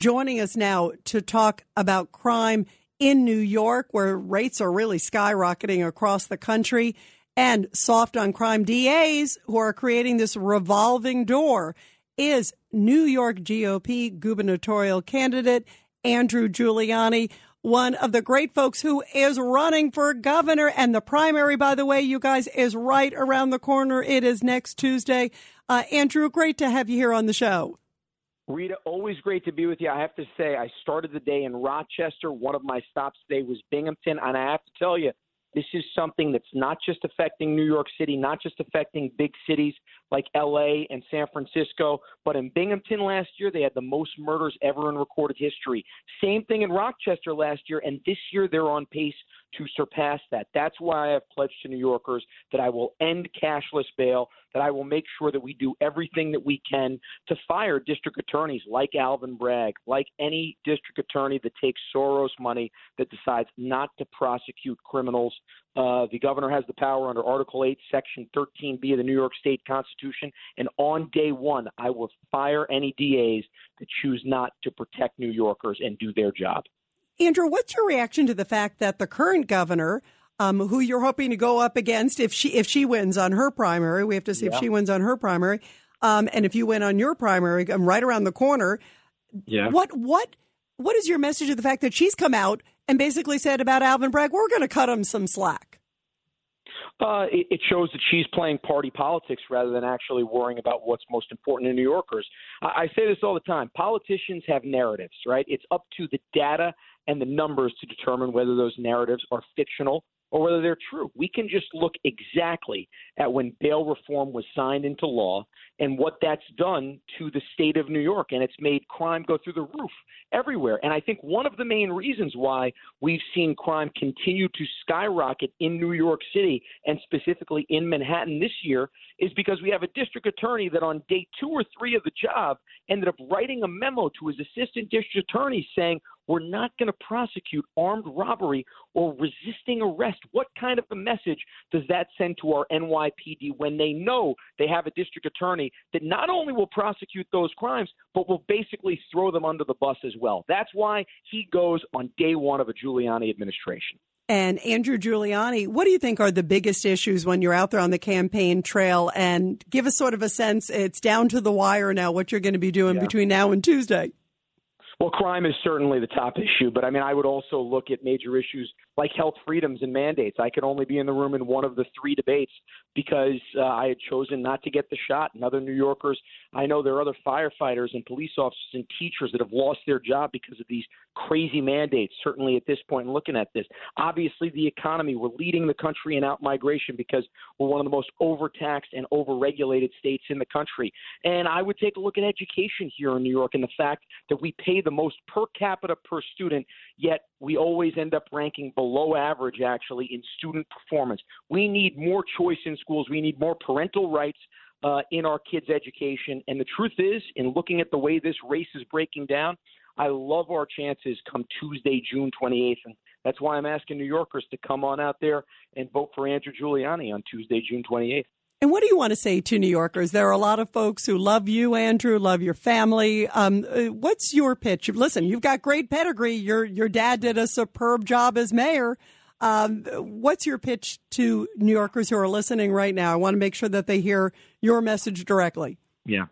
joining us now to talk about crime in New York, where rates are really skyrocketing across the country, and soft on crime DAs who are creating this revolving door, is New York GOP gubernatorial candidate Andrew Giuliani, one of the great folks who is running for governor. And the primary, by the way, you guys, is right around the corner. It is next Tuesday. Uh, Andrew, great to have you here on the show. Rita, always great to be with you. I have to say, I started the day in Rochester. One of my stops today was Binghamton. And I have to tell you, this is something that's not just affecting New York City, not just affecting big cities like LA and San Francisco, but in Binghamton last year, they had the most murders ever in recorded history. Same thing in Rochester last year, and this year they're on pace to surpass that. That's why I have pledged to New Yorkers that I will end cashless bail, that I will make sure that we do everything that we can to fire district attorneys like Alvin Bragg, like any district attorney that takes Soros money that decides not to prosecute criminals. Uh, the governor has the power under Article 8, Section 13B of the New York State Constitution. And on day one, I will fire any DAs that choose not to protect New Yorkers and do their job. Andrew, what's your reaction to the fact that the current governor, um, who you're hoping to go up against if she if she wins on her primary, we have to see yeah. if she wins on her primary, um, and if you win on your primary, I'm right around the corner. Yeah. What what what is your message of the fact that she's come out and basically said about Alvin Bragg, we're going to cut him some slack? Uh, it, it shows that she's playing party politics rather than actually worrying about what's most important to New Yorkers. I, I say this all the time. Politicians have narratives, right? It's up to the data and the numbers to determine whether those narratives are fictional or whether they're true. We can just look exactly at when bail reform was signed into law and what that's done to the state of New York. And it's made crime go through the roof everywhere. And I think one of the main reasons why we've seen crime continue to skyrocket in New York City and specifically in Manhattan this year is because we have a district attorney that on day two or three of the job ended up writing a memo to his assistant district attorney saying, we're not going to prosecute armed robbery or resisting arrest. What kind of a message does that send to our NYPD when they know they have a district attorney that not only will prosecute those crimes, but will basically throw them under the bus as well? That's why he goes on day one of a Giuliani administration. And Andrew Giuliani, what do you think are the biggest issues when you're out there on the campaign trail? And give us sort of a sense, it's down to the wire now, what you're going to be doing yeah. between now and Tuesday. Well, crime is certainly the top issue, but I mean, I would also look at major issues like health freedoms and mandates. I could only be in the room in one of the three debates because uh, I had chosen not to get the shot. And other New Yorkers, I know there are other firefighters and police officers and teachers that have lost their job because of these crazy mandates, certainly at this point in looking at this. Obviously, the economy, we're leading the country in out migration because we're one of the most overtaxed and overregulated states in the country. And I would take a look at education here in New York and the fact that we pay the most per capita per student, yet we always end up ranking below average actually in student performance. We need more choice in schools. We need more parental rights uh, in our kids' education. And the truth is, in looking at the way this race is breaking down, I love our chances come Tuesday, June 28th. And that's why I'm asking New Yorkers to come on out there and vote for Andrew Giuliani on Tuesday, June 28th. And what do you want to say to New Yorkers? There are a lot of folks who love you, Andrew, love your family. Um, uh, what's your pitch? Listen, you've got great pedigree. Your your dad did a superb job as mayor. Um, what's your pitch to New Yorkers who are listening right now? I want to make sure that they hear your message directly. Yeah.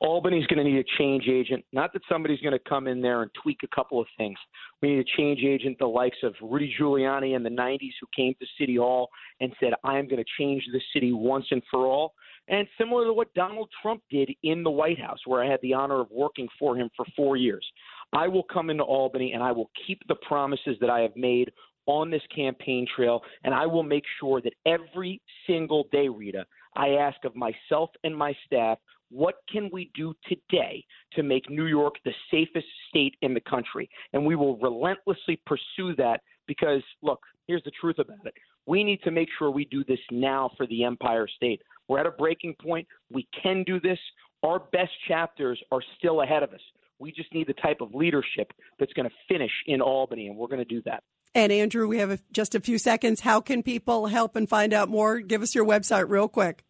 Albany's going to need a change agent. Not that somebody's going to come in there and tweak a couple of things. We need a change agent, the likes of Rudy Giuliani in the 90s, who came to City Hall and said, I am going to change the city once and for all. And similar to what Donald Trump did in the White House, where I had the honor of working for him for four years. I will come into Albany and I will keep the promises that I have made on this campaign trail, and I will make sure that every single day, Rita, I ask of myself and my staff, what can we do today to make New York the safest state in the country? And we will relentlessly pursue that because, look, here's the truth about it. We need to make sure we do this now for the Empire State. We're at a breaking point. We can do this. Our best chapters are still ahead of us. We just need the type of leadership that's going to finish in Albany, and we're going to do that. And Andrew, we have a, just a few seconds. How can people help and find out more? Give us your website real quick.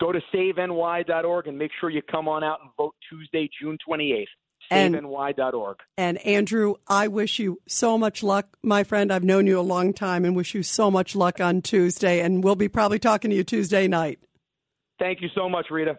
Go to saveny.org and make sure you come on out and vote Tuesday, June 28th. And- saveny.org. And Andrew, I wish you so much luck, my friend. I've known you a long time and wish you so much luck on Tuesday. And we'll be probably talking to you Tuesday night. Thank you so much, Rita.